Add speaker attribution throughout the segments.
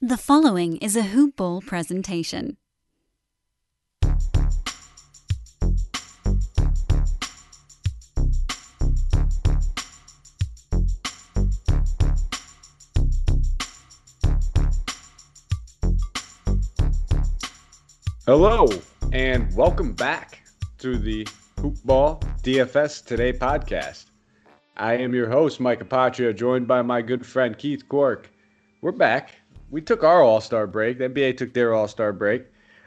Speaker 1: The following is a Hoop Ball presentation.
Speaker 2: Hello, and welcome back to the Hoop Ball DFS Today podcast. I am your host, Mike Apotria, joined by my good friend Keith Cork. We're back. We took our All Star break. The NBA took their All Star break.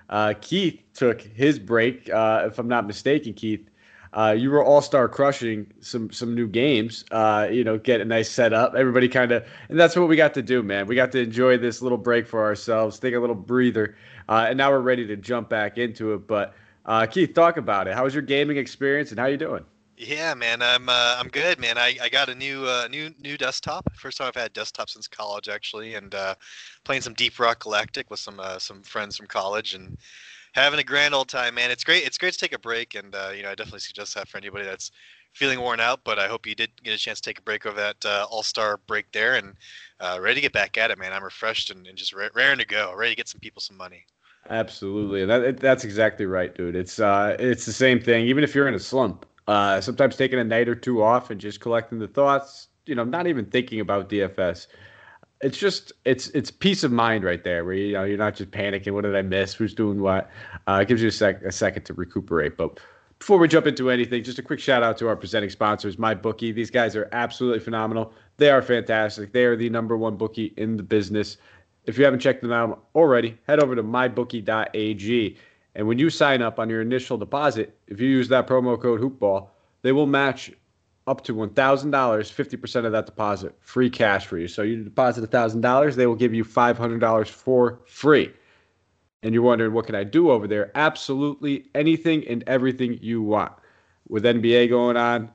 Speaker 2: Uh, Keith took his break. Uh, if I'm not mistaken, Keith, uh, you were All Star crushing some some new games. Uh, you know, get a nice setup. Everybody kind of, and that's what we got to do, man. We got to enjoy this little break for ourselves, take a little breather, uh, and now we're ready to jump back into it. But uh, Keith, talk about it. How was your gaming experience, and how you doing?
Speaker 3: Yeah, man, I'm uh, I'm good, man. I, I got a new uh, new new desktop. First time I've had desktop since college, actually, and uh, playing some Deep Rock Galactic with some uh, some friends from college, and having a grand old time, man. It's great. It's great to take a break, and uh, you know, I definitely suggest that for anybody that's feeling worn out. But I hope you did get a chance to take a break over that uh, All Star break there, and ready to get back at it, man. I'm refreshed and, and just raring to go, ready to get some people some money.
Speaker 2: Absolutely, that, that's exactly right, dude. It's uh, it's the same thing. Even if you're in a slump, uh, sometimes taking a night or two off and just collecting the thoughts, you know, not even thinking about DFS. It's just it's it's peace of mind right there, where you know you're not just panicking. What did I miss? Who's doing what? Uh, it gives you a sec a second to recuperate. But before we jump into anything, just a quick shout out to our presenting sponsors, MyBookie. These guys are absolutely phenomenal. They are fantastic. They are the number one bookie in the business. If you haven't checked them out already, head over to mybookie.ag. And when you sign up on your initial deposit, if you use that promo code HoopBall, they will match up to $1,000, 50% of that deposit, free cash for you. So you deposit $1,000, they will give you $500 for free. And you're wondering, what can I do over there? Absolutely anything and everything you want. With NBA going on,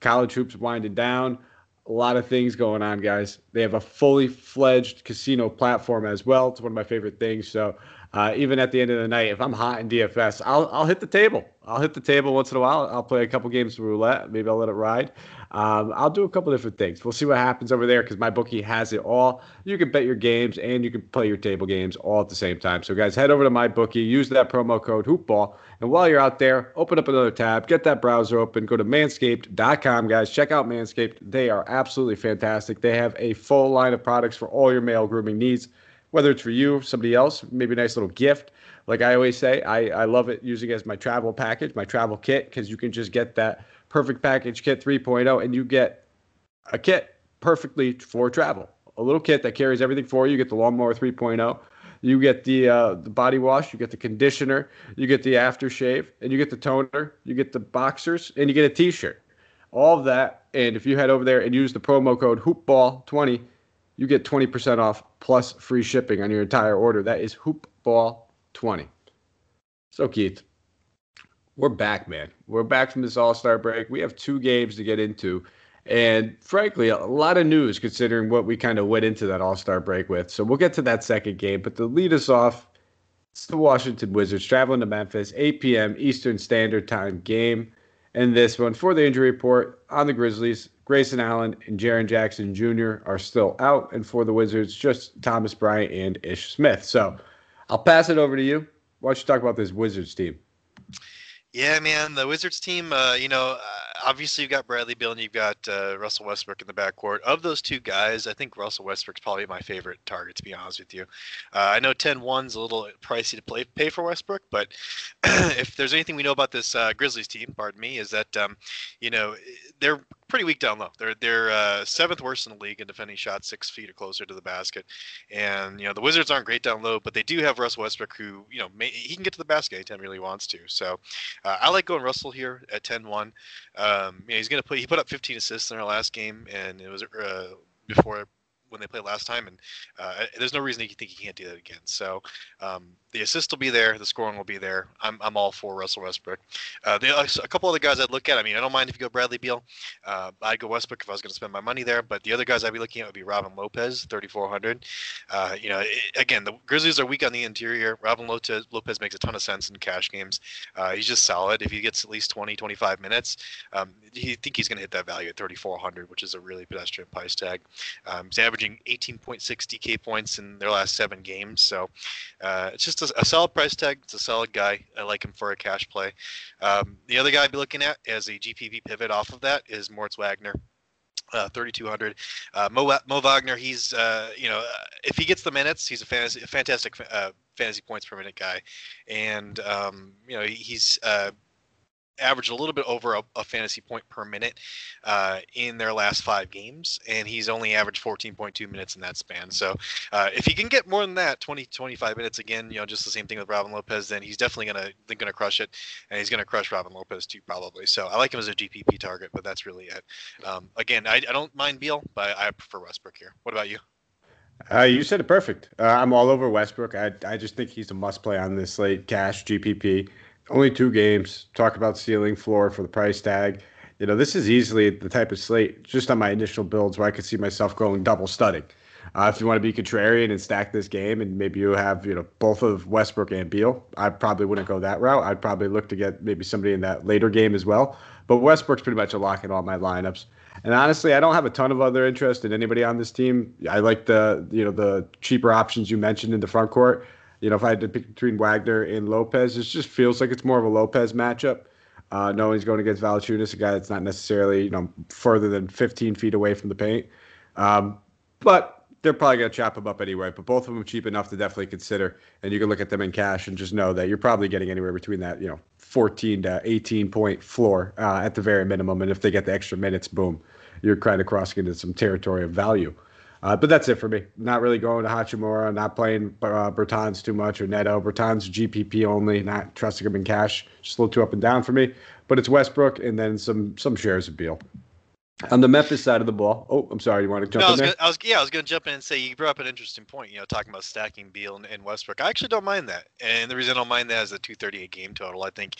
Speaker 2: college hoops winding down, a lot of things going on, guys. They have a fully fledged casino platform as well. It's one of my favorite things. So uh, even at the end of the night, if I'm hot in DFS, I'll I'll hit the table. I'll hit the table once in a while. I'll play a couple games of roulette. Maybe I'll let it ride. Um, I'll do a couple different things. We'll see what happens over there because MyBookie has it all. You can bet your games and you can play your table games all at the same time. So guys, head over to MyBookie, use that promo code Hoopball, and while you're out there, open up another tab, get that browser open, go to Manscaped.com, guys. Check out Manscaped. They are absolutely fantastic. They have a full line of products for all your male grooming needs whether it's for you, somebody else, maybe a nice little gift. Like I always say, I, I love it using it as my travel package, my travel kit, because you can just get that perfect package kit 3.0 and you get a kit perfectly for travel. A little kit that carries everything for you. You get the lawnmower 3.0. You get the uh, the body wash, you get the conditioner, you get the aftershave, and you get the toner, you get the boxers, and you get a t-shirt. All of that. And if you head over there and use the promo code HoopBall20, you get 20% off plus free shipping on your entire order. That is hoopball20. So, Keith, we're back, man. We're back from this All Star break. We have two games to get into. And frankly, a lot of news considering what we kind of went into that All Star break with. So we'll get to that second game. But to lead us off, it's the Washington Wizards traveling to Memphis, 8 p.m. Eastern Standard Time game. And this one for the injury report on the Grizzlies, Grayson Allen and Jaren Jackson Jr. are still out. And for the Wizards, just Thomas Bryant and Ish Smith. So I'll pass it over to you. Why don't you talk about this Wizards team?
Speaker 3: Yeah, man, the Wizards team, uh, you know, uh, obviously you've got Bradley Beal and you've got uh, Russell Westbrook in the backcourt. Of those two guys, I think Russell Westbrook's probably my favorite target, to be honest with you. Uh, I know 10 1's a little pricey to play, pay for Westbrook, but if there's anything we know about this uh, Grizzlies team, pardon me, is that, um, you know, they're pretty weak down low. They're they're uh, seventh worst in the league in defending shots six feet or closer to the basket, and you know the Wizards aren't great down low, but they do have Russell Westbrook, who you know may, he can get to the basket anytime he really wants to. So uh, I like going Russell here at 10-1. Um, you know, he's gonna put he put up 15 assists in our last game, and it was uh, before when they played last time, and uh, there's no reason to think he can't do that again. So um, the assist will be there, the scoring will be there. I'm, I'm all for Russell Westbrook. Uh, the, a couple other guys I'd look at. I mean, I don't mind if you go Bradley Beal. Uh, I'd go Westbrook if I was going to spend my money there. But the other guys I'd be looking at would be Robin Lopez, 3,400. Uh, you know, it, again, the Grizzlies are weak on the interior. Robin Lopez, Lopez makes a ton of sense in cash games. Uh, he's just solid. If he gets at least 20, 25 minutes, um, you think he's going to hit that value at 3,400, which is a really pedestrian price tag. Um, he's averaging averaging 18.6 DK points in their last seven games. So uh, it's just a, a, solid price tag. It's a solid guy. I like him for a cash play. Um, the other guy I'd be looking at as a GPP pivot off of that is Moritz Wagner. Uh, 3200 uh, Mo, Mo Wagner he's uh, you know if he gets the minutes he's a, fantasy, fantastic uh, fantasy points per minute guy and um, you know he's uh, averaged a little bit over a, a fantasy point per minute uh, in their last five games, and he's only averaged 14.2 minutes in that span. So uh, if he can get more than that, 20, 25 minutes again, you know, just the same thing with Robin Lopez, then he's definitely gonna gonna crush it, and he's gonna crush Robin Lopez too, probably. So I like him as a GPP target, but that's really it. Um, again, I, I don't mind Beal, but I prefer Westbrook here. What about you?
Speaker 2: Uh, you said it perfect. Uh, I'm all over Westbrook. I, I just think he's a must play on this slate. Cash GPP only two games. Talk about ceiling floor for the price tag. You know, this is easily the type of slate just on my initial builds where I could see myself going double studding. Uh, if you want to be contrarian and stack this game, and maybe you have you know both of Westbrook and Beal, I probably wouldn't go that route. I'd probably look to get maybe somebody in that later game as well. But Westbrook's pretty much a lock in all my lineups. And honestly, I don't have a ton of other interest in anybody on this team. I like the you know the cheaper options you mentioned in the front court. You know, if I had to pick between Wagner and Lopez, it just feels like it's more of a Lopez matchup. Uh, knowing he's going against Valanciunas, a guy that's not necessarily you know further than 15 feet away from the paint. Um, but they're probably going to chop him up anyway. But both of them cheap enough to definitely consider, and you can look at them in cash and just know that you're probably getting anywhere between that you know 14 to 18 point floor uh, at the very minimum. And if they get the extra minutes, boom, you're kind of crossing into some territory of value. Uh, but that's it for me. Not really going to Hachimura, not playing uh, Bertans too much or Neto. Bertans GPP only, not trusting him in cash. Just a little too up and down for me. But it's Westbrook and then some some shares of Beal. On the Memphis side of the ball, oh, I'm sorry, you want to jump
Speaker 3: no, I
Speaker 2: was
Speaker 3: in there? Gonna, I was, yeah, I was going to jump in and say you brought up an interesting point. You know, talking about stacking Beal and, and Westbrook. I actually don't mind that, and the reason I don't mind that is the 238 game total. I think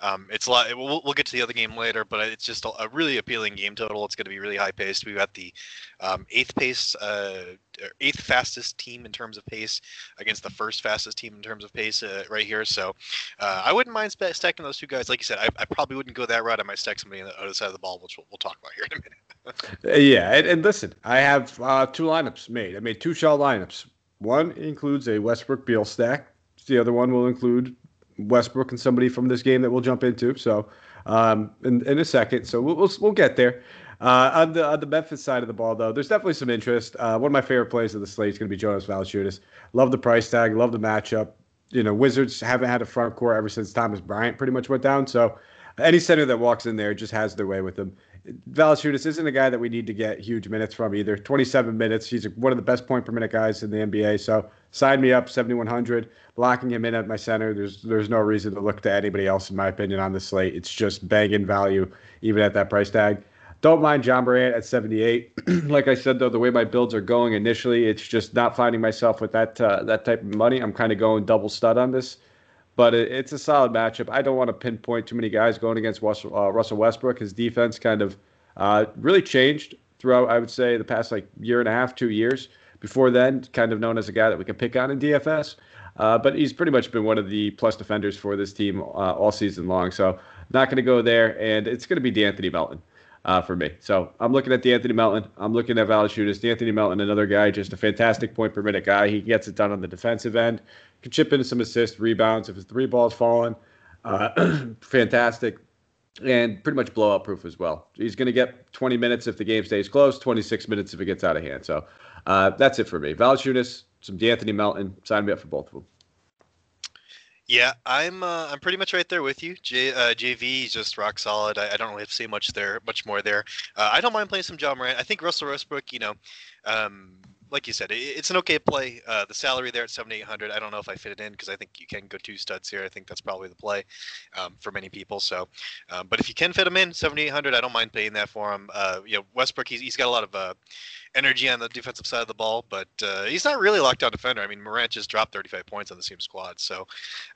Speaker 3: um, it's a lot. We'll, we'll, get to the other game later, but it's just a, a really appealing game total. It's going to be really high paced. We've got the um, eighth pace, uh, eighth fastest team in terms of pace against the first fastest team in terms of pace uh, right here. So uh, I wouldn't mind stacking those two guys. Like you said, I, I, probably wouldn't go that route. I might stack somebody on the other side of the ball, which we'll, we'll talk about here in a minute.
Speaker 2: Uh, yeah, and, and, listen, I have uh, two lineups made. I made two shell lineups. One includes a Westbrook Beal stack. The other one will include Westbrook and somebody from this game that we'll jump into. So um, in, in a second, so we'll, we'll, we'll get there. Uh, on the on the Memphis side of the ball, though, there's definitely some interest. Uh, one of my favorite plays of the slate is going to be Jonas Valanciunas. Love the price tag, love the matchup. You know, Wizards haven't had a front court ever since Thomas Bryant pretty much went down. So any center that walks in there just has their way with them. Valanciunas isn't a guy that we need to get huge minutes from either. 27 minutes. He's one of the best point per minute guys in the NBA. So sign me up, 7100. Locking him in at my center. There's there's no reason to look to anybody else in my opinion on the slate. It's just banging value even at that price tag. Don't mind Ja Morant at 78. like I said though, the way my builds are going initially, it's just not finding myself with that uh, that type of money. I'm kind of going double stud on this but it, it's a solid matchup. I don't want to pinpoint too many guys going against Russell, uh, Russell Westbrook. His defense kind of uh, really changed throughout, I would say, the past like year and a half, two years. Before then, kind of known as a guy that we can pick on in DFS. Uh, but he's pretty much been one of the plus defenders for this team uh, all season long. So not going to go there, and it's going to be De'Anthony Melton uh, for me. So I'm looking at De'Anthony Melton. I'm looking at Valanciunas. Anthony Melton, another guy, just a fantastic point per minute guy. He gets it done on the defensive end can chip in some assists, rebounds. If his three balls falling, uh, fantastic, and pretty much blowout proof as well. He's going to get 20 minutes if the game stays close, 26 minutes if it gets out of hand. So uh, that's it for me. Valanciunas, some De'Anthony Melton. Sign me up for both of them.
Speaker 3: Yeah, I'm uh, I'm pretty much right there with you. J, uh, JV is just rock solid. I, I, don't really have to say much there, much more there. Uh, I don't mind playing some Ja Morant. I think Russell Westbrook, you know, um, like you said, it's an okay play. Uh, the salary there at seventy eight hundred. I don't know if I fit it in because I think you can go two studs here. I think that's probably the play um, for many people. So, um, but if you can fit him in seventy eight hundred, I don't mind paying that for him. Uh, you know, Westbrook, he's, he's got a lot of uh, energy on the defensive side of the ball, but uh, he's not really a lockdown defender. I mean, Morant just dropped 35 points on the same squad, so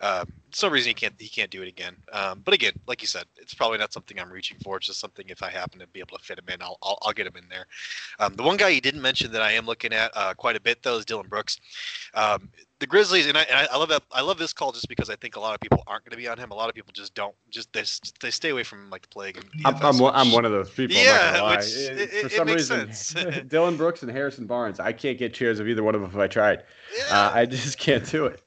Speaker 3: there's no reason he can't he can't do it again. Um, but again, like you said, it's probably not something I'm reaching for. It's just something if I happen to be able to fit him in, I'll I'll, I'll get him in there. Um, the one guy you didn't mention that I am looking at uh, quite a bit though is Dillon Brooks. Um, the Grizzlies, and I, and I love that. I love this call just because I think a lot of people aren't going to be on him. A lot of people just don't. Just they, they stay away from like the plague. And
Speaker 2: I'm, I'm, one, I'm one of those people.
Speaker 3: Yeah,
Speaker 2: which,
Speaker 3: it,
Speaker 2: For
Speaker 3: it,
Speaker 2: some
Speaker 3: makes
Speaker 2: reason. Dillon Brooks and Harrison Barnes, I can't get cheers of either one of them if I tried.
Speaker 3: yeah,
Speaker 2: Uh, I just can't do it.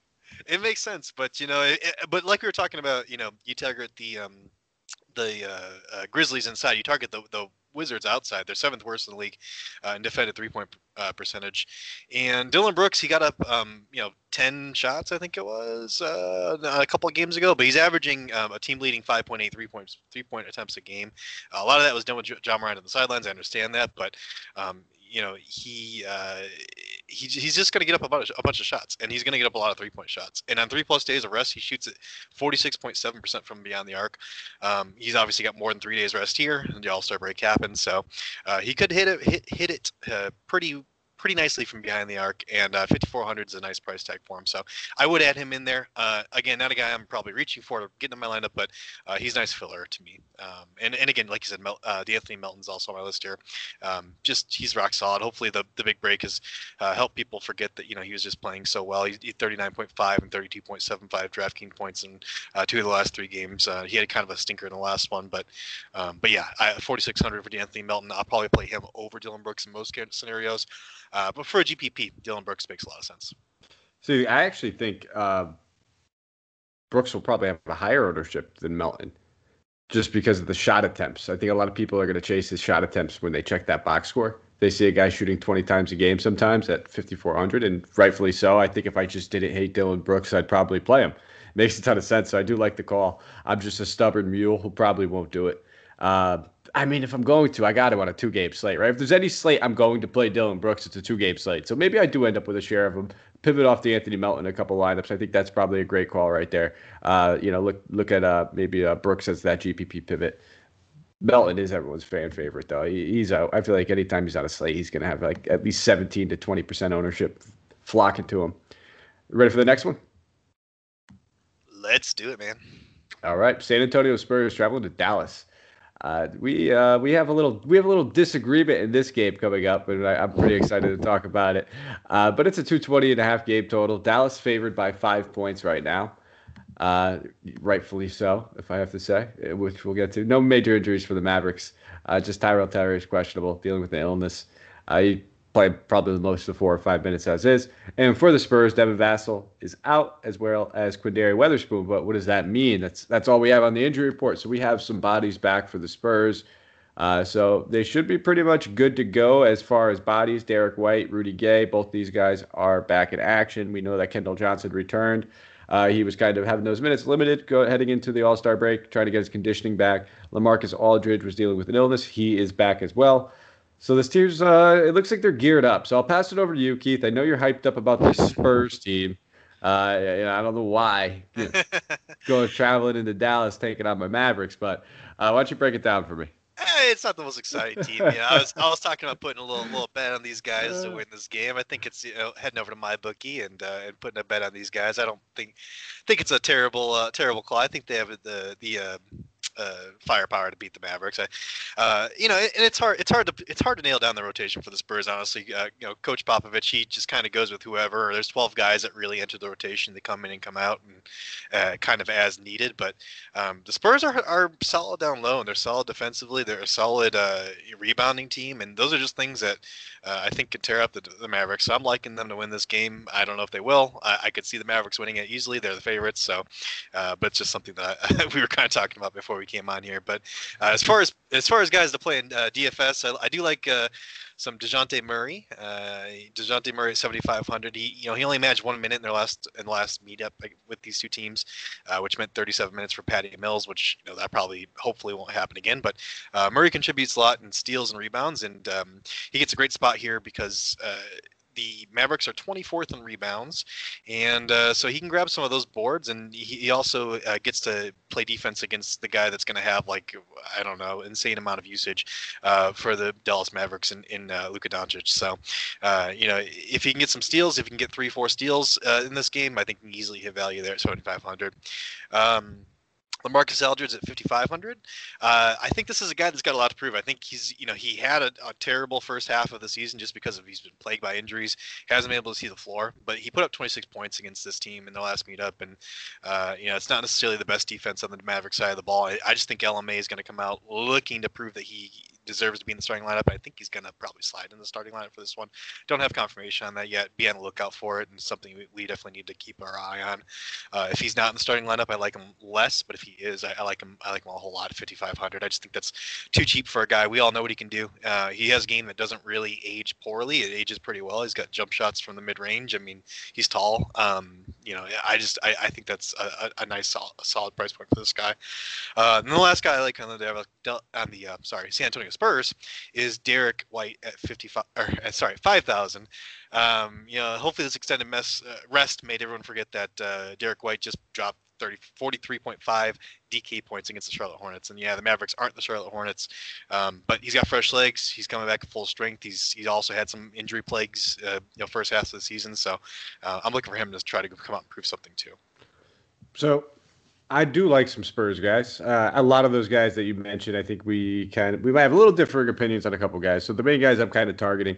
Speaker 3: it makes sense. But you know, it- but like we were talking about, you know, you target the um, the uh, uh, Grizzlies inside. You target the the Wizards outside. They're seventh worst in the league uh, in defended three point uh, percentage. And Dillon Brooks, he got up, um, you know, ten shots, I think it was, uh, a couple of games ago. But he's averaging um, a team leading 5.8 three points, three point attempts a game. a lot of that was done with Ja Morant on the sidelines. I understand that, but um, you know, he uh, he he's just going to get up a bunch, a bunch of shots, and he's going to get up a lot of three point shots. And on three plus days of rest, he shoots at 46.7 percent from beyond the arc. Um, he's obviously got more than three days rest here, and the All Star break happened, so uh, he could hit it hit hit it uh, pretty pretty nicely from behind the arc, and uh, 5400 is a nice price tag for him. So I would add him in there. Uh, again, not a guy I'm probably reaching for to get in my lineup, but uh, he's a nice filler to me. Um, and and again, like you said, Mel, uh, Melton's also on my list here. Um, just he's rock solid. Hopefully, the the big break has uh, helped people forget that you know he was just playing so well. He, he 39.5 and 32.75 DraftKings points in uh, two of the last three games. Uh, he had kind of a stinker in the last one, but um, but yeah, I, 4600 for De'Anthony Melton. I'll probably play him over Dillon Brooks in most scenarios. Uh, but for a GPP, Dillon Brooks makes a lot of sense.
Speaker 2: See, I actually think uh, Brooks will probably have a higher ownership than Melton just because of the shot attempts. I think a lot of people are going to chase his shot attempts when they check that box score. They see a guy shooting 20 times a game sometimes at 5,400, and rightfully so. I think if I just didn't hate Dillon Brooks, I'd probably play him. Makes a ton of sense. So I do like the call. I'm just a stubborn mule who probably won't do it. Uh, I mean, if I'm going to, I got to on a two game slate, right? If there's any slate I'm going to play Dillon Brooks, it's a two game slate. So maybe I do end up with a share of him. Pivot off De'Anthony Melton a couple lineups. I think that's probably a great call right there. Uh, you know, look look at uh, maybe uh, Brooks as that GPP pivot. Melton is everyone's fan favorite though. He, he's out. I feel like anytime he's on a slate, he's gonna have like at least 17 to 20 percent ownership flocking to him. Ready for the next one?
Speaker 3: Let's do it, man.
Speaker 2: All right, San Antonio Spurs traveling to Dallas. Uh, we uh, we have a little we have a little disagreement in this game coming up, and I, I'm pretty excited to talk about it. Uh, but it's a 220 and a half game total. Dallas favored by five points right now, uh, rightfully so, if I have to say, uh, which we'll get to. No major injuries for the Mavericks. Uh, just Tyrell Terry is questionable, dealing with an illness. He played probably the most of the four or five minutes as is. And for the Spurs, Devin Vassell is out as well as Quinndary Weatherspoon. But what does that mean? That's that's all we have on the injury report. So we have some bodies back for the Spurs. Uh, so they should be pretty much good to go as far as bodies. Derrick White, Rudy Gay, both these guys are back in action. We know that Keldon Johnson returned. Uh, he was kind of having those minutes limited go, heading into the All Star break, trying to get his conditioning back. LaMarcus Aldridge was dealing with an illness. He is back as well. So this team's uh, it looks like they're geared up. So I'll pass it over to you, Keith. I know you're hyped up about this Spurs team. Uh, I don't know why you know, going traveling into Dallas, taking on my Mavericks, but uh, why don't you break it down for me?
Speaker 3: Eh, it's not the most exciting team. You know, I was I was talking about putting a little little bet on these guys to win this game. I think it's you know heading over to MyBookie and uh, and putting a bet on these guys. I don't think think it's a terrible uh, terrible call. I think they have the the uh, uh, firepower to beat the Mavericks. I, uh, you know, and it's hard. It's hard to it's hard to nail down the rotation for the Spurs. Honestly, uh, you know, Coach Popovich he just kind of goes with whoever. There's 12 guys that really enter the rotation. They come in and come out and uh, kind of as needed. But um, the Spurs are are solid down low and they're solid defensively. They're a solid uh, rebounding team, and those are just things that uh, I think can tear up the, the Mavericks. So I'm liking them to win this game. I don't know if they will. I, I could see the Mavericks winning it easily. They're the favorites. So, uh, but it's just something that I, we were kind of talking about before we came on here. But uh, as far as as far as guys to play in uh, DFS, I, I do like uh, some Dejounte Murray. Uh, Dejounte Murray at 7,500. He you know he only managed one minute in their last in the last meetup with these two teams, uh, which meant 37 minutes for Patty Mills, which you know that probably hopefully won't happen again. But uh, Murray contributes a lot in steals and rebounds, and um, he gets a great spot here because uh, the Mavericks are 24th in rebounds, and uh, so he can grab some of those boards, and he, he also uh, gets to play defense against the guy that's going to have like I don't know insane amount of usage uh, for the Dallas Mavericks in, in uh, Luka Doncic. So uh, you know if he can get some steals, if he can get three four steals uh, in this game, I think he can easily hit value there at 7,500. Um, LaMarcus Aldridge at 5,500. Uh, I think this is a guy that's got a lot to prove. I think he's, you know, he had a, a, terrible first half of the season just because of he's been plagued by injuries. He hasn't been able to see the floor, but he put up 26 points against this team in the last meetup, and uh, you know, it's not necessarily the best defense on the Maverick side of the ball. I, I just think LMA is going to come out looking to prove that he deserves to be in the starting lineup. I think he's going to probably slide in the starting lineup for this one. Don't have confirmation on that yet. Be on the lookout for it, and something we, definitely need to keep our eye on. Uh, if he's not in the starting lineup, I like him less, but if he is, I, I like him. I like him a whole lot. 5,500. I just think that's too cheap for a guy. We all know what he can do. Uh, he has a game that doesn't really age poorly. It ages pretty well. He's got jump shots from the mid range. I mean, he's tall. Um, you know, I just I, I think that's a, a, nice solid, solid price point for this guy. Uh, and the last guy I like on the on the uh, sorry San Antonio Spurs is Derrick White at 55 or uh, sorry 5,000. Um, you know, hopefully this extended mess uh, rest made everyone forget that uh, Derrick White just dropped 30, 43.5 DK points against the Charlotte Hornets. And yeah, the Mavericks aren't the Charlotte Hornets, um, but he's got fresh legs. He's coming back at full strength. He's he's also had some injury plagues, uh, you know, first half of the season. So uh, I'm looking for him to try to come out and prove something too.
Speaker 2: So I do like some Spurs guys. Uh, a lot of those guys that you mentioned, I think we kind of we might have a little differing opinions on a couple guys. So the main guys I'm kind of targeting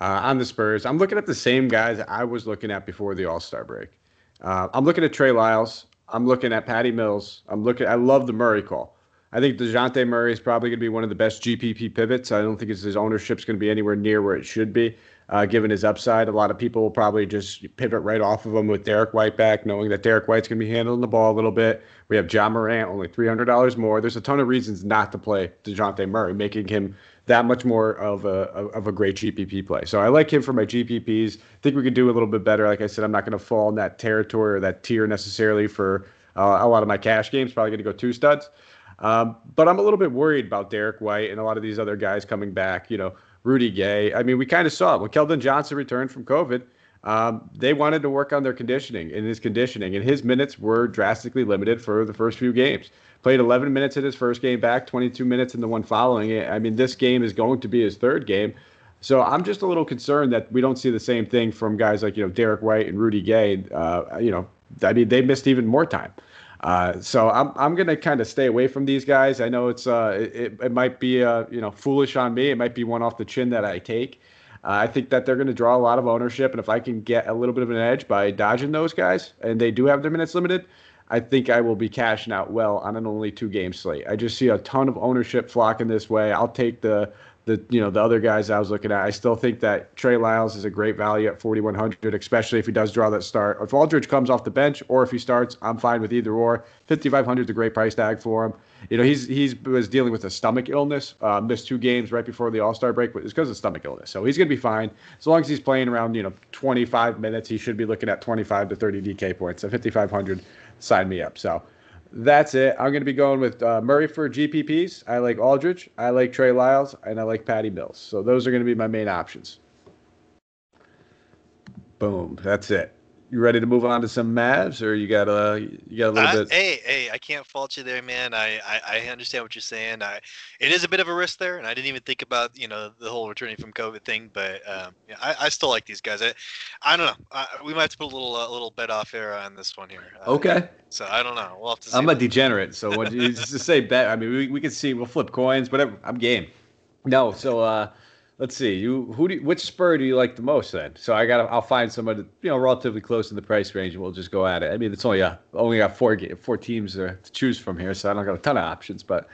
Speaker 2: uh, on the Spurs, I'm looking at the same guys I was looking at before the All Star break. Uh, I'm looking at Trey Lyles. I'm looking at Patty Mills. I'm looking. I love the Murray call. I think Dejounte Murray is probably going to be one of the best GPP pivots. I don't think his ownership is going to be anywhere near where it should be uh, given his upside. A lot of people will probably just pivot right off of him with Derrick White back, knowing that Derrick White's going to be handling the ball a little bit. We have Ja Morant, only $300 more. There's a ton of reasons not to play Dejounte Murray, making him that much more of a of a great GPP play. So I like him for my GPPs. I think we could do a little bit better. Like I said, I'm not going to fall in that territory or that tier necessarily for uh, a lot of my cash games. Probably going to go two studs. Um, but I'm a little bit worried about Derrick White and a lot of these other guys coming back. You know, Rudy Gay. I mean, we kind of saw it when Keldon Johnson returned from COVID. Um, they wanted to work on their conditioning and his conditioning, and his minutes were drastically limited for the first few games. Played 11 minutes in his first game back, 22 minutes in the one following it. I mean, this game is going to be his third game. So I'm just a little concerned that we don't see the same thing from guys like you know Derrick White and Rudy Gay. Uh, you know, I mean, they missed even more time. Uh, so I'm I'm gonna kind of stay away from these guys. I know it's uh it, it might be uh you know foolish on me. It might be one off the chin that I take. Uh, I think that they're going to draw a lot of ownership, and if I can get a little bit of an edge by dodging those guys, and they do have their minutes limited, I think I will be cashing out well on an only two game slate. I just see a ton of ownership flocking this way. I'll take the the you know the other guys I was looking at. I still think that Trey Lyles is a great value at 4100, especially if he does draw that start. If Aldridge comes off the bench or if he starts, I'm fine with either or. 5500 is a great price tag for him. You know he's he's was dealing with a stomach illness, uh, missed two games right before the All Star break, but it's because of stomach illness. So he's gonna be fine as long as he's playing around you know 25 minutes. He should be looking at 25 to 30 DK points. So 5500, sign me up. So that's it. I'm going to be going with uh, Murray for GPPs. I like Aldridge. I like Trey Lyles, and I like Patty Mills. So those are going to be my main options. Boom. That's it you ready to move on to some Mavs, or you got a you got a little bit?
Speaker 3: Hey, hey, I can't fault you there, man. I, I, I understand what you're saying. I it is a bit of a risk there, and I didn't even think about you know the whole returning from COVID thing, but um, yeah, I, I still like these guys. I, I don't know. I, we might have to put a little a little bet off here on this one here.
Speaker 2: Uh, okay.
Speaker 3: So I don't know. We'll have to.
Speaker 2: I'm a degenerate, so what you just say bet? I mean, we we can see. We'll flip coins, whatever. I'm game. No, so. uh let's see. You who do you, which Spur do you like the most then? So I got I'll find somebody you know relatively close in the price range and we'll just go at it. I mean it's only a, only got four four teams to choose from here, so I don't got a ton of options. But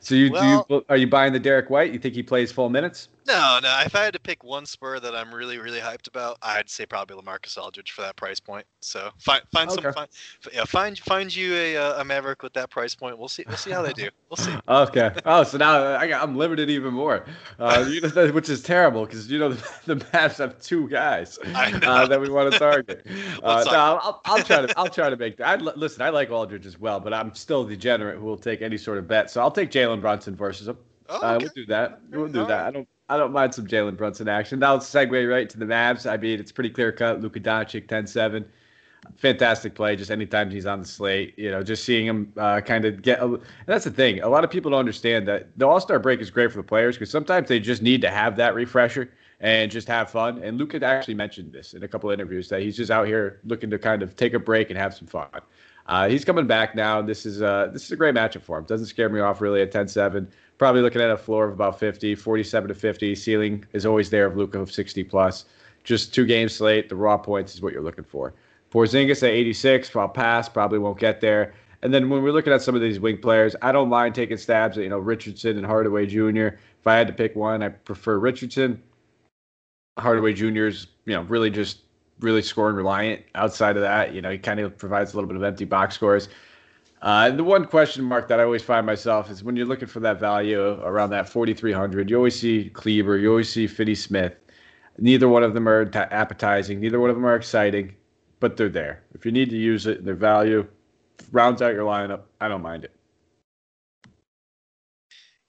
Speaker 2: so you well, do you, are you buying the Derrick White? You think he plays full minutes?
Speaker 3: No, no. If I had to pick one Spur that I'm really, really hyped about, I'd say probably LaMarcus Aldridge for that price point. So find find okay. some find, yeah find find you a, uh, a Maverick with that price point. We'll see we'll see how they do. We'll see.
Speaker 2: okay. Oh, so now I got, I'm limited even more, uh, which is terrible because you know the, the Mavs have two guys uh, that we want to target. Uh, no, I'll, I'll, try to I'll try to make that. I listen. I like Aldridge as well, but I'm still degenerate who will take any sort of bet. So I'll take Jalen Brunson versus him. Oh, uh, okay. we'll do that. We'll do that. I don't. I don't mind some Jalen Brunson action. That'll segue right to the Mavs. I mean, it's pretty clear cut. Luka Doncic, 10-7. Fantastic play. Just anytime he's on the slate, you know, just seeing him uh, kind of get. A, and that's the thing. A lot of people don't understand that the All Star break is great for the players because sometimes they just need to have that refresher and just have fun. And Luka actually mentioned this in a couple of interviews that he's just out here looking to kind of take a break and have some fun. Uh, he's coming back now. This is uh, this is a great matchup for him. Doesn't scare me off really at 10-7. Probably looking at a floor of about 50, 47 to 50. Ceiling is always there of Luka of 60 plus. Just two game slate. The raw points is what you're looking for. Porzingis at 86. I'll pass. Probably won't get there. And then when we're looking at some of these wing players, I don't mind taking stabs at you know Richardson and Hardaway Jr. If I had to pick one, I prefer Richardson. Hardaway Jr. is you know really just really scoring reliant. Outside of that, you know, he kind of provides a little bit of empty box scores. Uh, the one question mark that I always find myself is when you're looking for that value around that 4,300, you always see Kleber, you always see Finney Smith. Neither one of them are appetizing, neither one of them are exciting, but they're there. If you need to use it, their value rounds out your lineup. I don't mind it.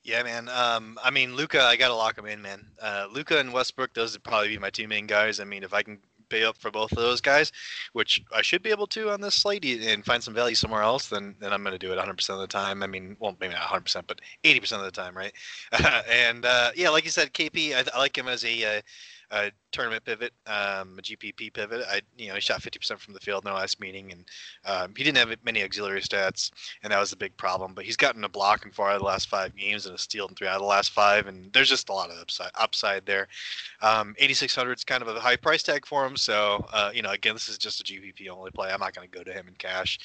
Speaker 3: Yeah, man. Um, I mean, Luka, I gotta lock him in, man. Uh, Luka and Westbrook, those would probably be my two main guys. I mean, if I can pay up for both of those guys, which I should be able to on this slate, and find some value somewhere else, then then I'm going to do it 100% of the time. I mean, well, maybe not 100%, but 80% of the time, right? and uh, yeah, like you said, KP, I, I like him as a uh, a tournament pivot, um, a GPP pivot. I, you know, he shot 50% from the field in the last meeting, and um, he didn't have many auxiliary stats, and that was a big problem. But he's gotten a block in four out of the last five games and a steal in three out of the last five, and there's just a lot of upside upside there. Um, 8600 is kind of a high price tag for him, so uh, you know, again, this is just a GPP only play. I'm not going to go to him in cash.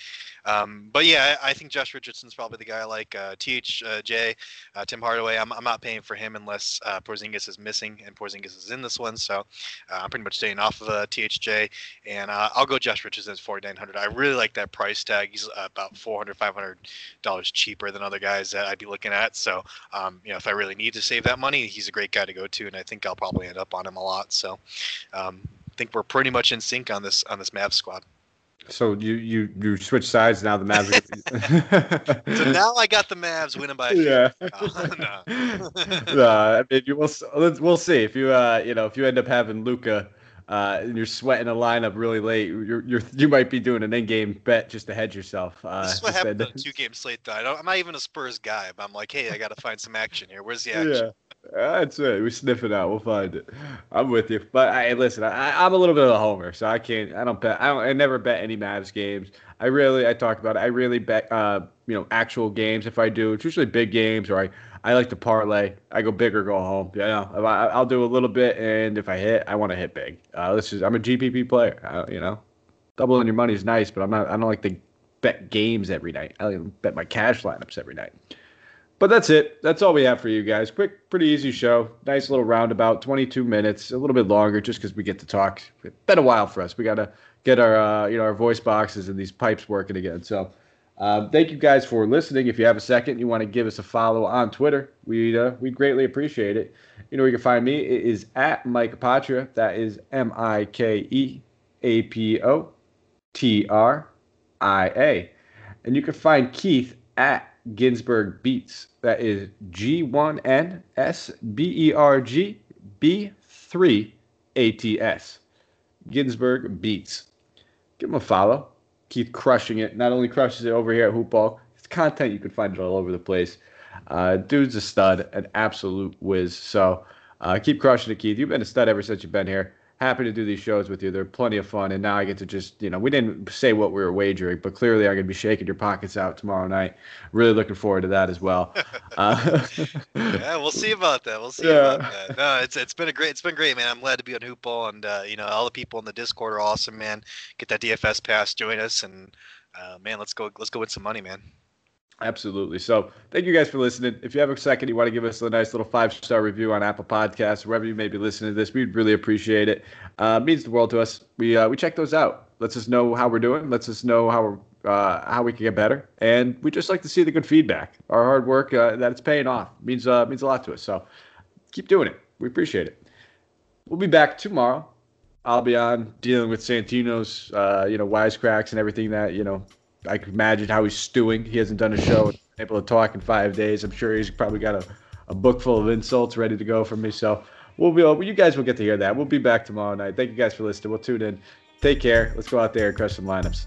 Speaker 3: Um, but yeah, I, I, think Josh Richardson's probably the guy I like uh, THJ, uh, Tim Hardaway. I'm, I'm not paying for him unless uh, Porzingis is missing, and Porzingis is in this one. So uh, I'm pretty much staying off of uh, THJ, and uh, I'll go Josh Richardson at 4,900. I really like that price tag. He's about 400 500 dollars cheaper than other guys that I'd be looking at. So um, you know, if I really need to save that money, he's a great guy to go to, and I think I'll probably end up on him a lot. So um, I think we're pretty much in sync on this on this Mavs squad.
Speaker 2: So you you you switch sides now. The Mavs.
Speaker 3: so now I got the Mavs winning by.
Speaker 2: Yeah. Oh, no. no, I mean, you will. We'll see if you uh you know if you end up having Luka. Uh, and you're sweating a lineup really late. You're, you're you might be doing an in-game bet just to hedge yourself. Uh,
Speaker 3: this is what happened to two-game slate. Though I don't, I'm not even a Spurs guy, but I'm like, hey, I got to find some action here. Where's the action? Yeah.
Speaker 2: That's it. We sniff it out. We'll find it. I'm with you. But I listen. I, am a little bit of a homer, so I can't. I don't bet. I don't. I never bet any Mavs games. I really. I talked about it. I really bet. Uh, you know, actual games. If I do, it's usually big games, or I. I like to parlay. I go big or go home. Yeah, you know, I, will do a little bit, and if I hit, I want to hit big. Uh, this is. I'm a GPP player. You know, doubling your money is nice, but I'm not. I don't like to bet games every night. I like bet my cash lineups every night. But that's it. That's all we have for you guys. Quick, pretty easy show. Nice little roundabout, 22 minutes, a little bit longer just because we get to talk. It's been a while for us. We got to get our, uh, you know, our voice boxes and these pipes working again. So um, thank you guys for listening. If you have a second, you want to give us a follow on Twitter, we'd, uh, we'd greatly appreciate it. You know where you can find me. It is at Mike Apotria. That is M I K E A P O T R I A. And you can find Keith at Ginsberg Beats. That is G one N S B E R G B three A T S. Ginsberg Beats. Give him a follow. Keep crushing it. Not only crushes it over here at Hoopball, it's content you can find it all over the place. Uh, dude's a stud, an absolute whiz. So uh, keep crushing it, Keith. You've been a stud ever since you've been here happy to do these shows with you. They're plenty of fun, and now I get to just you know we didn't say what we were wagering, but clearly I'm going to be shaking your pockets out tomorrow night. Really looking forward to that as well.
Speaker 3: Uh, yeah, we'll see about that. We'll see yeah. about that. No, it's it's been a great it's been great, man. I'm glad to be on Hoopball, and uh, you know all the people in the Discord are awesome, man. Get that DFS pass, join us, and uh, man, let's go let's go win some money, man.
Speaker 2: Absolutely. So thank you guys for listening. If you have a second, you want to give us a nice little five star review on Apple Podcasts, wherever you may be listening to this, we'd really appreciate it. Uh, means the world to us. We uh, we check those out. Lets us know how we're doing. Lets us know how we're, uh, how we can get better. And we just like to see the good feedback. Our hard work uh, that it's paying off means uh, means a lot to us. So keep doing it. We appreciate it. We'll be back tomorrow. I'll be on dealing with Santino's uh, you know wisecracks and everything that you know I can imagine how he's stewing. He hasn't done a show, able to talk in five days. I'm sure he's probably got a, a book full of insults ready to go for me. So we'll be, you guys will get to hear that. We'll be back tomorrow night. Thank you guys for listening. We'll tune in. Take care. Let's go out there and crush some lineups.